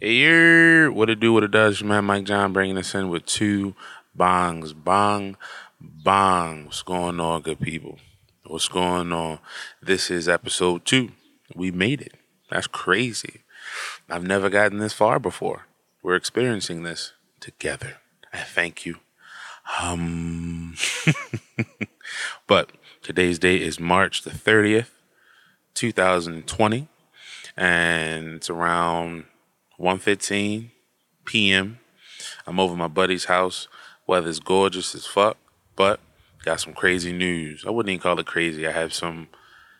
Hey, what it do, what it does, your man Mike John bringing us in with two bongs. Bong, bong. What's going on, good people? What's going on? This is episode two. We made it. That's crazy. I've never gotten this far before. We're experiencing this together. I thank you. Um, but today's date is March the 30th, 2020, and it's around 1.15 p.m. I'm over my buddy's house. Weather's gorgeous as fuck, but got some crazy news. I wouldn't even call it crazy. I have some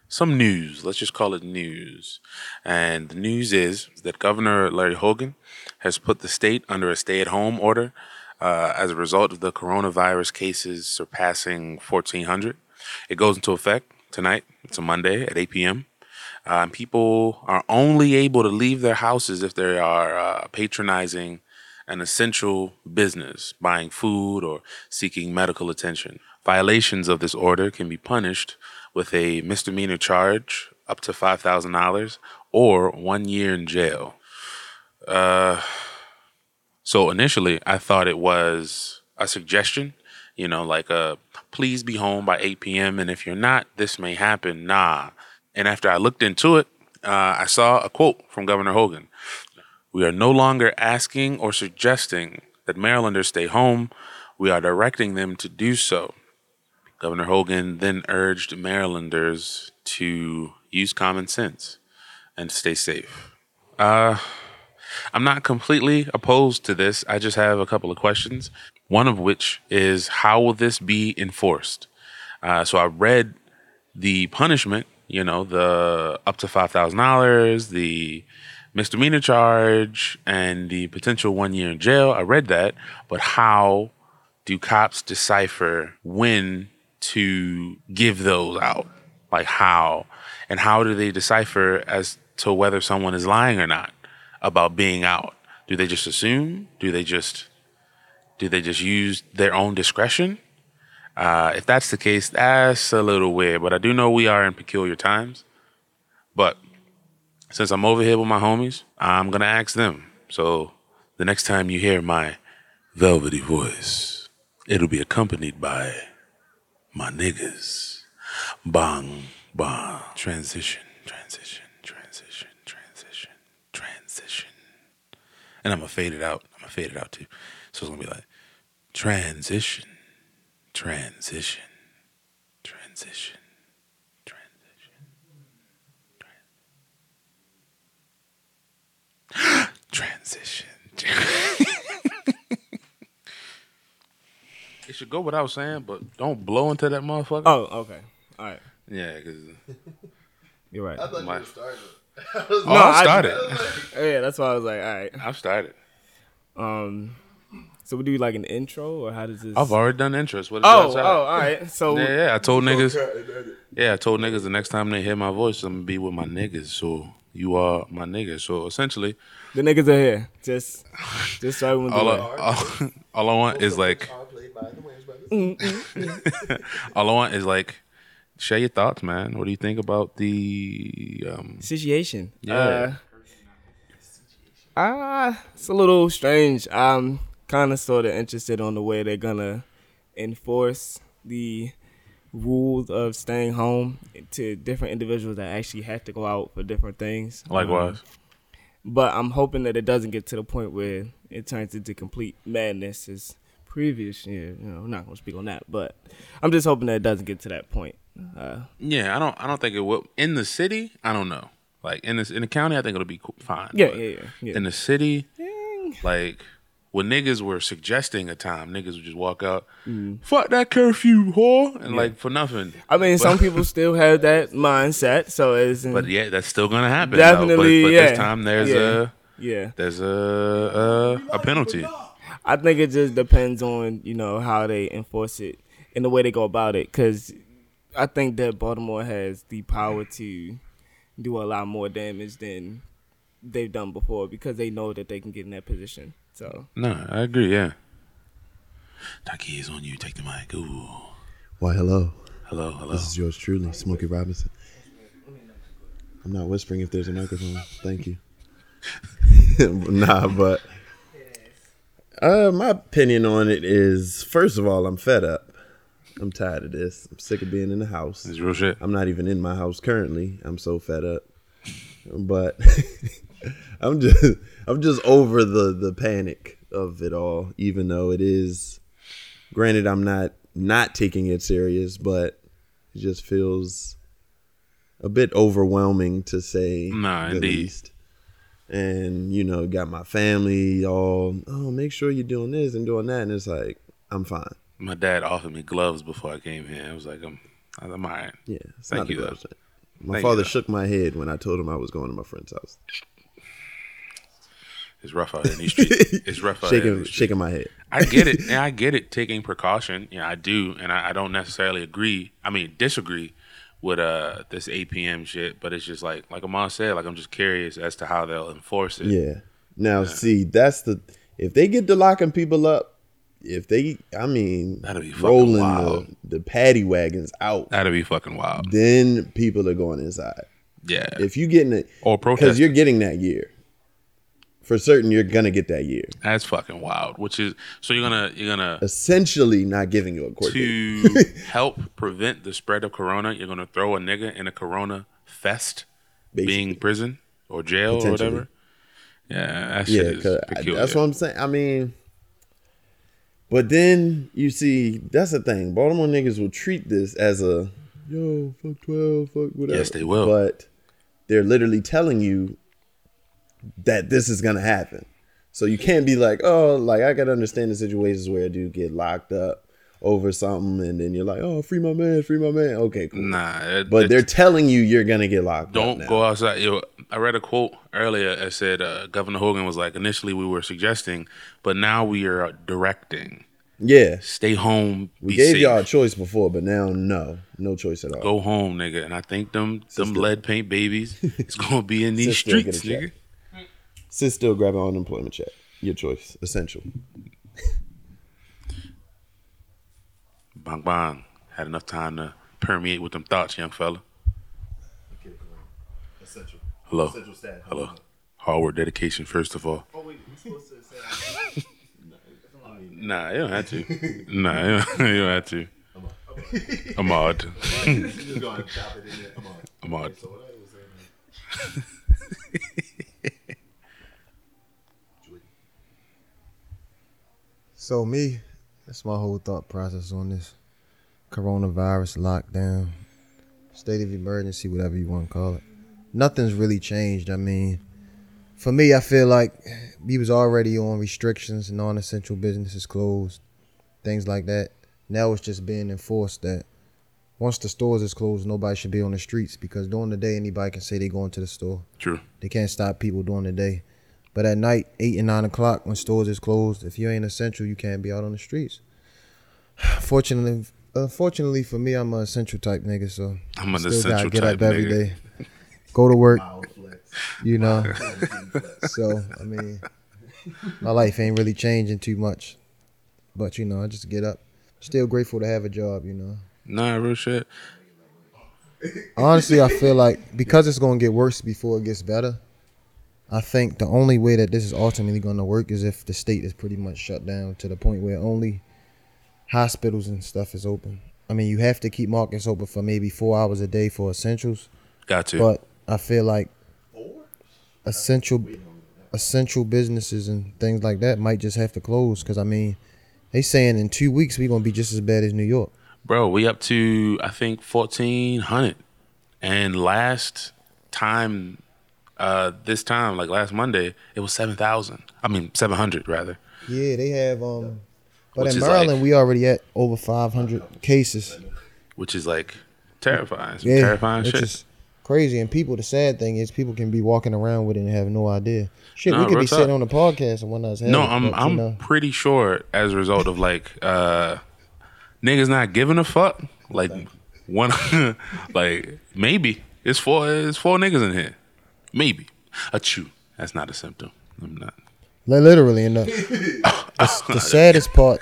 some news. Let's just call it news. And the news is that Governor Larry Hogan has put the state under a stay-at-home order uh, as a result of the coronavirus cases surpassing 1,400. It goes into effect tonight. It's a Monday at 8 p.m. Um, people are only able to leave their houses if they are uh, patronizing an essential business, buying food or seeking medical attention. Violations of this order can be punished with a misdemeanor charge up to $5,000 or one year in jail. Uh, so initially, I thought it was a suggestion, you know, like a please be home by 8 p.m. And if you're not, this may happen. Nah. And after I looked into it, uh, I saw a quote from Governor Hogan. We are no longer asking or suggesting that Marylanders stay home. We are directing them to do so. Governor Hogan then urged Marylanders to use common sense and stay safe. Uh, I'm not completely opposed to this. I just have a couple of questions. One of which is how will this be enforced? Uh, so I read the punishment, you know, the up to $5,000, the misdemeanor charge, and the potential one year in jail. I read that, but how do cops decipher when to give those out? Like how? And how do they decipher as to whether someone is lying or not about being out? Do they just assume? Do they just do they just use their own discretion? Uh, if that's the case, that's a little weird. But I do know we are in peculiar times. But since I'm over here with my homies, I'm gonna ask them. So the next time you hear my velvety voice, it'll be accompanied by my niggas. Bang, bang. Transition, transition, transition, transition, transition. And I'm gonna fade it out. I'm gonna fade it out too. So it's gonna be like transition, transition, transition, transition, tran- transition. it should go without saying, but don't blow into that motherfucker. Oh, okay. All right. Yeah, because You're right. I thought My- you were started. oh, No, I've I- started. Yeah, that's why I was like, all right. I've started. Um, so we do like an intro, or how does this? I've already done intros. What is oh, oh, all right. So Yeah, yeah. I told niggas. Yeah, I told niggas the next time they hear my voice, I'm gonna be with my niggas. So you are my niggas. So essentially, the niggas are here. Just, just so everyone all I, all, all I want is like, played by the Williams brothers. all I want is like, share your thoughts, man. What do you think about the? Um, situation. Yeah. Uh, ah, it's a little strange. I'm kind of sort of interested on the way they're gonna enforce the rules of staying home to different individuals that actually have to go out for different things. likewise, Um, but I'm hoping that it doesn't get to the point where it turns into complete madness as previous year. You know, I'm not gonna speak on that, but I'm just hoping that it doesn't get to that point. Uh, yeah. I don't. I don't think it will. In the city, I don't know. Like in this in the county, I think it'll be fine. yeah, yeah, yeah, yeah. In the city, like when niggas were suggesting a time, niggas would just walk out, mm. fuck that curfew, whore, and like for nothing. I mean, some people still have that mindset, so it's But yeah, that's still gonna happen. though. Definitely, but, but yeah. this time there's Yeah. a yeah. there's a a, a penalty. I think it just depends on you know how they enforce it and the way they go about it. Because I think that Baltimore has the power to do a lot more damage than they've done before because they know that they can get in that position. So No, I agree. Yeah. Taki is on you. Take the mic. Ooh. Why, hello. Hello, hello. This is yours truly, Smokey Robinson. I'm not whispering if there's a microphone. Thank you. nah, but uh, my opinion on it is first of all, I'm fed up. I'm tired of this. I'm sick of being in the house. It's real shit. I'm not even in my house currently. I'm so fed up. But I'm just I'm just over the the panic of it all even though it is granted I'm not not taking it serious, but it just feels a bit overwhelming to say Nah, the indeed. least. And you know, got my family all, oh, make sure you're doing this and doing that, and it's like I'm fine. My dad offered me gloves before I came here. I was like, I'm, I'm all right. Yeah, Thank you, My Thank father though. shook my head when I told him I was going to my friend's house. It's rough out here in these streets. It's rough out shaking, shaking my head. I get it, and I get it. Taking precaution, yeah, I do, and I, I don't necessarily agree. I mean, disagree with uh this APM shit, but it's just like, like Amon said, like I'm just curious as to how they'll enforce it. Yeah. Now, see, that's the if they get to locking people up, if they, I mean, That'd be rolling wild. the, the paddy wagons out, That'd be fucking wild. then people are going inside. Yeah, If you getting it, or because protest. you're getting that year, for certain, you're gonna get that year. That's fucking wild. Which is so you're gonna you're gonna Essentially, not giving you a court date. to help prevent the spread of corona. You're gonna throw a nigga in a corona fest, Basically. being prison or jail or whatever. Yeah, that shit Yeah, is 'cause I- peculiar. that's what I'm saying. I mean, but then you see, that's the thing. Baltimore niggas will treat this as a yo, fuck twelve, fuck whatever. Yes, they will. But they're literally telling you that this is gonna happen. So you can't be like, oh, like I can understand the situations where a dude get locked up over something, and then you're like, oh, free my man, free my man. Okay, cool. Nah, it, But they're telling you you're gonna get locked up. don't go outside. Yo, I read a quote earlier that said uh, Governor Hogan was like, initially we were suggesting, but now we are directing. Yeah, Stay home. we gave safe. y'all a choice before, but now no, no choice at all. Go home, nigga. And I think them them lead paint babies is gonna be in these Sister, streets, nigga. Sit still, grab an unemployment check. Your choice, essential. Bang bang. Had enough time to permeate with them thoughts, young fella. Essential. Hello. Essential staff. Hello. Hard work, dedication, first of all. Oh wait, we supposed to say. Nah, you don't have to. nah, you don't, you don't have to. I'm odd. I'm So me, that's my whole thought process on this coronavirus lockdown, state of emergency, whatever you want to call it. Nothing's really changed. I mean, for me, I feel like we was already on restrictions, and non-essential businesses closed, things like that. Now it's just being enforced that once the stores is closed, nobody should be on the streets because during the day anybody can say they going to the store. True. They can't stop people during the day. But at night, eight and nine o'clock, when stores is closed, if you ain't essential, you can't be out on the streets. Fortunately, unfortunately for me, I'm an essential type nigga, so I'm an still essential get type up every nigga. day, go to work, you know. so I mean, my life ain't really changing too much, but you know, I just get up. Still grateful to have a job, you know. Nah, real shit. Honestly, I feel like because it's gonna get worse before it gets better. I think the only way that this is ultimately gonna work is if the state is pretty much shut down to the point where only hospitals and stuff is open. I mean, you have to keep markets open for maybe four hours a day for essentials, Got to. but I feel like essential essential businesses and things like that might just have to close because I mean, they saying in two weeks we're gonna be just as bad as New York. Bro, we up to I think fourteen hundred, and last time, uh, this time like last Monday, it was seven thousand. I mean seven hundred rather. Yeah, they have. um But Which in Maryland, like- we already at over 500 cases. which is like terrifying. Some Yeah, terrifying which shit. is crazy. And people, the sad thing is, people can be walking around with it and have no idea. Shit, Nah, we could be sitting talk. on the podcast and one whatnot. no, I'm I'm know, pretty sure as a result of like uh niggas not giving a fuck. Like one like maybe it's four it's four niggas in here. Maybe. A chew. That's not a symptom. I'm not. Li- literally. enough. the, the, the saddest part,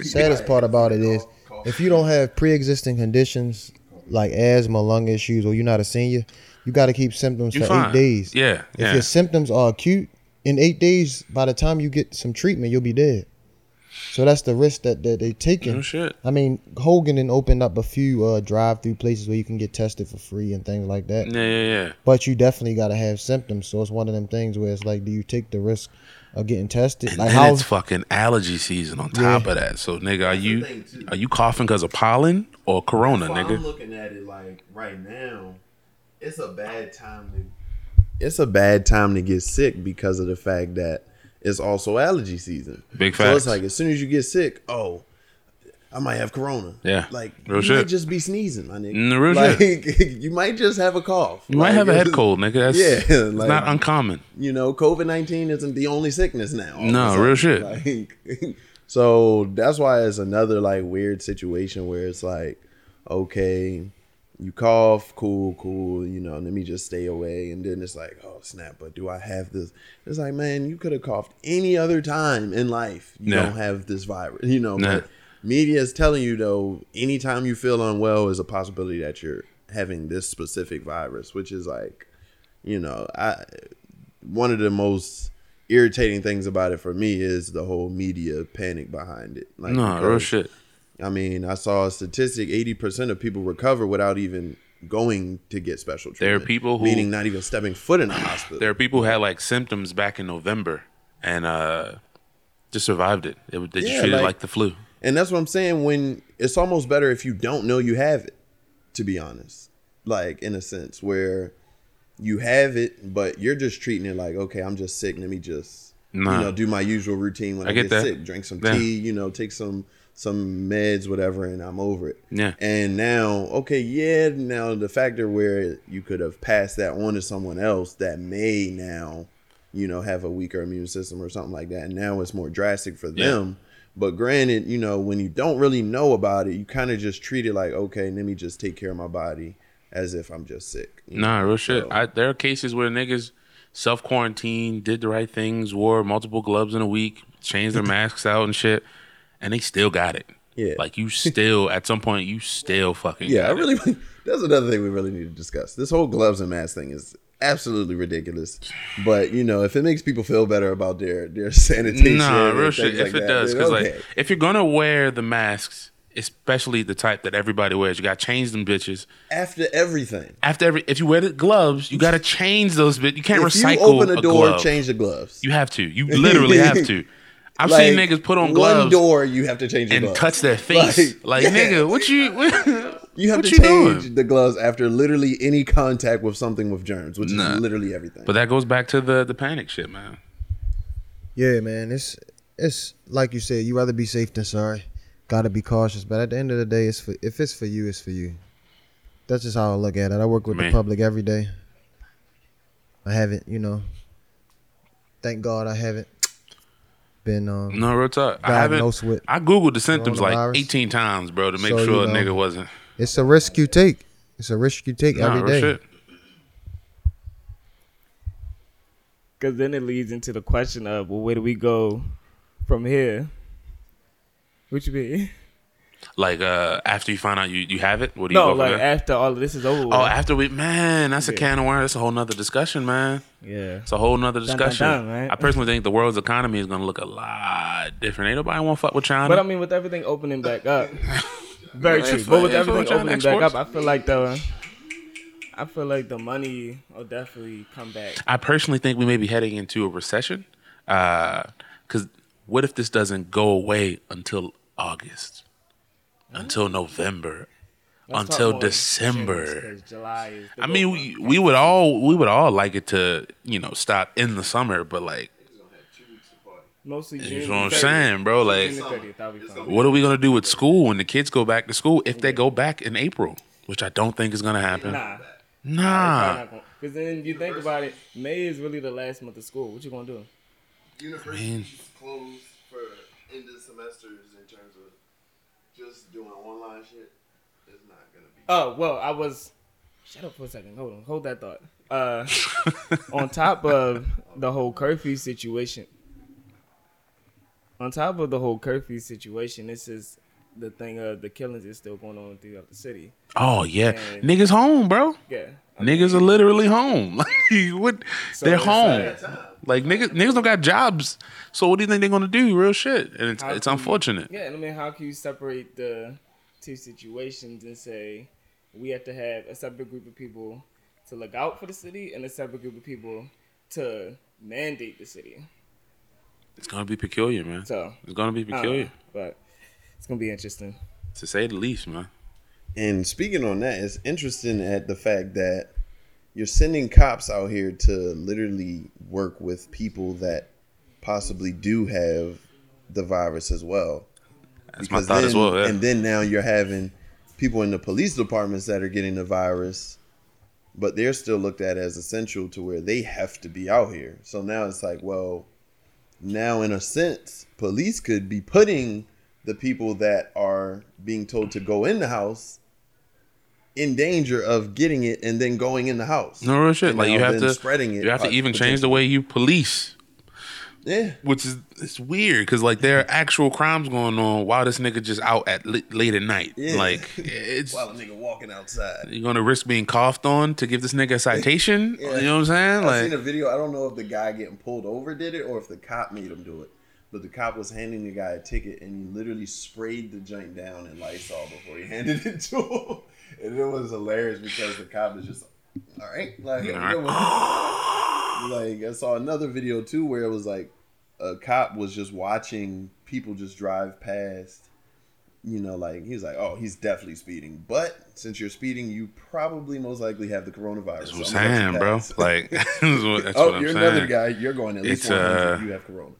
saddest part about it is, if you don't have pre-existing conditions like asthma, lung issues, or you're not a senior, you got to keep symptoms You for fine. eight days. Yeah. If Yeah. your symptoms are acute in eight days, by the time you get some treatment, you'll be dead. So that's the risk that, that they're taking. No shit. I mean, Hogan then opened up a few uh, drive-through places where you can get tested for free and things like that. Yeah, yeah, yeah. But you definitely got to have symptoms. So it's one of them things where it's like, do you take the risk of getting tested? And like then it's fucking allergy season on top of that. So nigga, are you are you coughing because of pollen or corona, That's why I'm looking at it like right now, it's a bad time to. It's a bad time to get sick because of the fact that it's also allergy season. Big So it's like as soon as you get sick, oh, I might have corona. Yeah. like Real you shit. might just be sneezing, my nigga. Mm, real like you might just have a cough. You might have a head cold, nigga. That's, Yeah, it's like- not uncommon. You know, COVID nineteen isn't the only sickness now. all of a No, real shit. Like, so that's why it's another like weird situation where it's like, okay, you cough, cool, cool, you know, let me just stay away, and then it's like, oh snap, but do I have this? It's like, man, you could have coughed any other time in life. You Yeah. don't have this virus, you know. Nah. But media is telling you though, anytime you feel unwell is a possibility that you're having this specific virus, which is like, you know, I one of the most irritating things about it for me is the whole media panic behind it. Like, No, real shit. I mean, I saw a statistic: eighty percent of people recover without even going to get special treatment. There are people who- meaning not even stepping foot in the hospital. There are people who had like symptoms back in November and uh just survived it. They, they just Yeah, treated it like- like the flu. And that's what I'm saying. When it's almost better if you don't know you have it, to be honest. Like in a sense where you have it, but you're just treating it like, okay, I'm just sick. Let me just Nah. you know do my usual routine when I I, get get, sick. Drink some Yeah. tea, you know, take some some meds, whatever, and I'm over it. Yeah. And now, okay, yeah, now the factor where you could have passed that on to someone else that may now, you know, have a weaker immune system or something like that. And now it's more drastic for Yeah. them. But granted, you know, when you don't really know about it, you kind of just treat it like, okay, let me just take care of my body as if I'm just sick. Nah, know? real shit. So- I, there are cases where niggas self quarantine, did the right things, wore multiple gloves in a week, changed their masks out and shit, and they still got it. Yeah. Like you still at some point you still fucking Yeah, I got it. really. That's another thing we really need to discuss. This whole gloves and mask thing is absolutely ridiculous. But you know, if it makes people feel better about their their sanitation, Nah, real shit. like if it that, does, because okay. like if you're gonna wear the masks, especially the type that everybody wears, you gotta change them bitches. after everything, After every, if you wear the gloves, you gotta change those bit. You can't if recycle you open a, a door, glove. change the gloves. You have to. You literally have to. I've Like, seen niggas put on one gloves door. You have to change the and gloves. touch their face. Like, yeah. nigga, what you? What, You have what to you change doing? the gloves after literally any contact with something with germs, which Nah. is literally everything. But that goes back to the the panic shit, man. Yeah, man. It's it's like you said. You rather be safe than sorry. Got to be cautious, but at the end of the day, it's for if it's for you, it's for you. That's just how I look at it. I work with Man. the public every day. I haven't, you know. Thank God I haven't been um, No real talk. I haven't. diagnosed with. I googled the symptoms like 18 times, bro, to make So, sure you a nigga wasn't. It's a risk you take. It's a risk you take Nah, every real day. shit. Because then it leads into the question of, well, where do we go from here? Which you mean? Like uh, after you find out you, you have it, what do you No, like there? after all of this is over. with. Oh, after we man, that's a can of worms. That's a whole nother discussion, man. yeah. It's a whole nother Dun, dun, discussion. dun, right? I personally think the world's economy is gonna look a lot different. Ain't nobody want to fuck with China. But I mean, with everything opening back up, very true. But with everything opening back up, I feel like the, I feel like the money will definitely come back. I personally think we may be heading into a recession. Because what if this doesn't go away until August, Oh. until November, Let's until December? July is I mean, we, we would all we would all like it to you know stop in the summer, but like, mostly June. you know what I'm 30th. saying, bro? Like, 30th, that'll be fine. what are we gonna do with school when the kids go back to school if they go back in April, which I don't think is gonna happen. Nah. Nah. Because then you think about it, May is really the last month of school. What you gonna do? Universities closed for end of semesters in terms of just doing online shit. It's not gonna be. Oh well, I was. Shut up for a second. Hold on. Hold that thought. Uh, on top of the whole curfew situation, on top of the whole curfew situation, this is the thing of the killings is still going on throughout the city. Oh yeah, And- niggas home, bro. Yeah. I Niggas are literally home. Like, what? So They're home. like- Like niggas, niggas don't got jobs. So what do you think they're gonna do? Real shit, and it's How it's can you- unfortunate. Yeah, I mean, how can you separate the two situations and say we have to have a separate group of people to look out for the city and a separate group of people to mandate the city? It's gonna be peculiar, man. So It's gonna be I don't know, peculiar, but it's gonna be interesting. to say the least, man. And speaking on that, it's interesting at the fact that you're sending cops out here to literally work with people that possibly do have the virus as well. That's my thought then, as well. Yeah. And then now you're having people in the police departments that are getting the virus, but they're still looked at as essential to where they have to be out here. So now it's like, well, now in a sense, police could be putting the people that are being told to go in the house in danger of getting it and then going in the house. no real shit. Like you have to spreading it. You have to even change the way you police, Yeah. which is it's weird because like there are actual crimes going on while this nigga just out at late at night. Yeah. Like it's While a nigga walking outside. You're gonna risk being coughed on to give this nigga a citation? Yeah. You know what I'm saying? I seen Like a video. I don't know if the guy getting pulled over did it or if the cop made him do it. But the cop was handing the guy a ticket and he literally sprayed the joint down in Lysol before he handed it to him. And it was hilarious because the cop is just all right. Like, All right. like I saw another video too where it was like a cop was just watching people just drive past. You know, like he was like, "Oh, he's definitely speeding." But since you're speeding, you probably most likely have the coronavirus. that's what I'm I'm gonna let saying, bro. Like that's what, that's oh, what I'm you're saying. another guy. You're going at least It's, 100. uh, you have corona.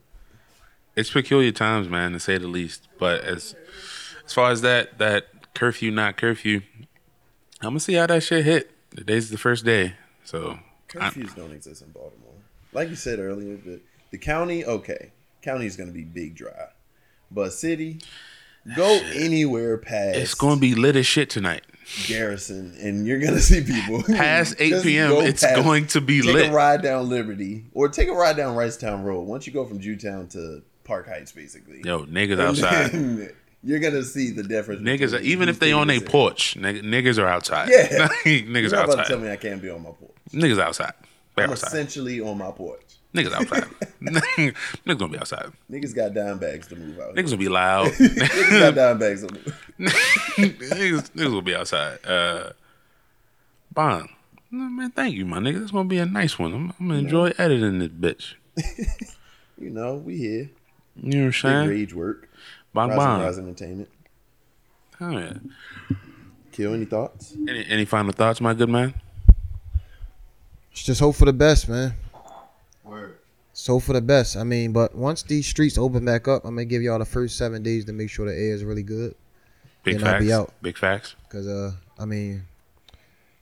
It's peculiar times, man, to say the least. But as as far as that that curfew, not curfew, I'm gonna see how that shit hit. Today's the first day, so Curfews don't exist in Baltimore. Like you said earlier, the the county, okay, county's to be big dry, but city, go anywhere past. it's gonna be lit as shit tonight. Garrison, and you're gonna see people Past 8 p.m., go it's past- going to be take lit. Take a ride down Liberty, or take a ride down Reisterstown Road. Once you go from Jewtown to Park Heights, basically, Yo, niggas outside. You're gonna see the difference. Niggas, even if they on a porch, nigga, niggas are outside. Yeah. niggas You're not about to outside. tell me I can't be on my porch. Niggas outside. They I'm outside. essentially on my porch. Niggas outside. niggas gonna be outside. Niggas got dime bags to move out. Niggas gonna be loud. Niggas got dime bags to move. niggas, niggas will be outside. Uh, Bond, man, thank you, my nigga. That's gonna be a nice one. I'm, I'm gonna enjoy editing this bitch. You know, we here. You know what I'm Big saying? rage work. Bong Rise and. Rise Entertainment. Oh, yeah. Kill any thoughts? Any, any final thoughts, my good man? Let's just hope for the best, man. Word. So for the best. I mean, but once these streets open back up, I'm gonna give y'all the first seven days to make sure the air is really good. Big Then I'll be out. Big facts. Cause uh, I mean,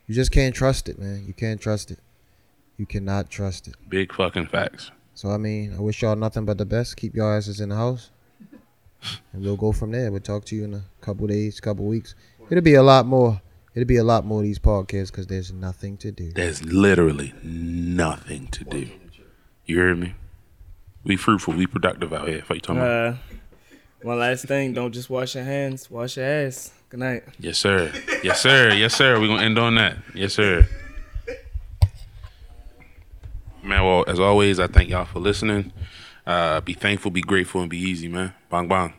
you just can't trust it, man. You can't trust it. You cannot trust it. Big fucking facts. So I mean, I wish y'all nothing but the best. Keep your asses in the house, and we'll go from there. We'll talk to you in a couple days, couple weeks. It'll be a lot more. It'll be a lot more of these podcasts because there's nothing to do. There's literally nothing to do. You hear me? We fruitful. We productive out here. What you talking about? Uh, one last thing: don't just wash your hands, wash your ass. Good night. Yes, sir. Yes, sir. Yes, sir. We're gonna end on that. Yes, sir. Man, well, as always, I thank y'all for listening. Uh, be thankful, be grateful, and be easy, man. Bang, bong.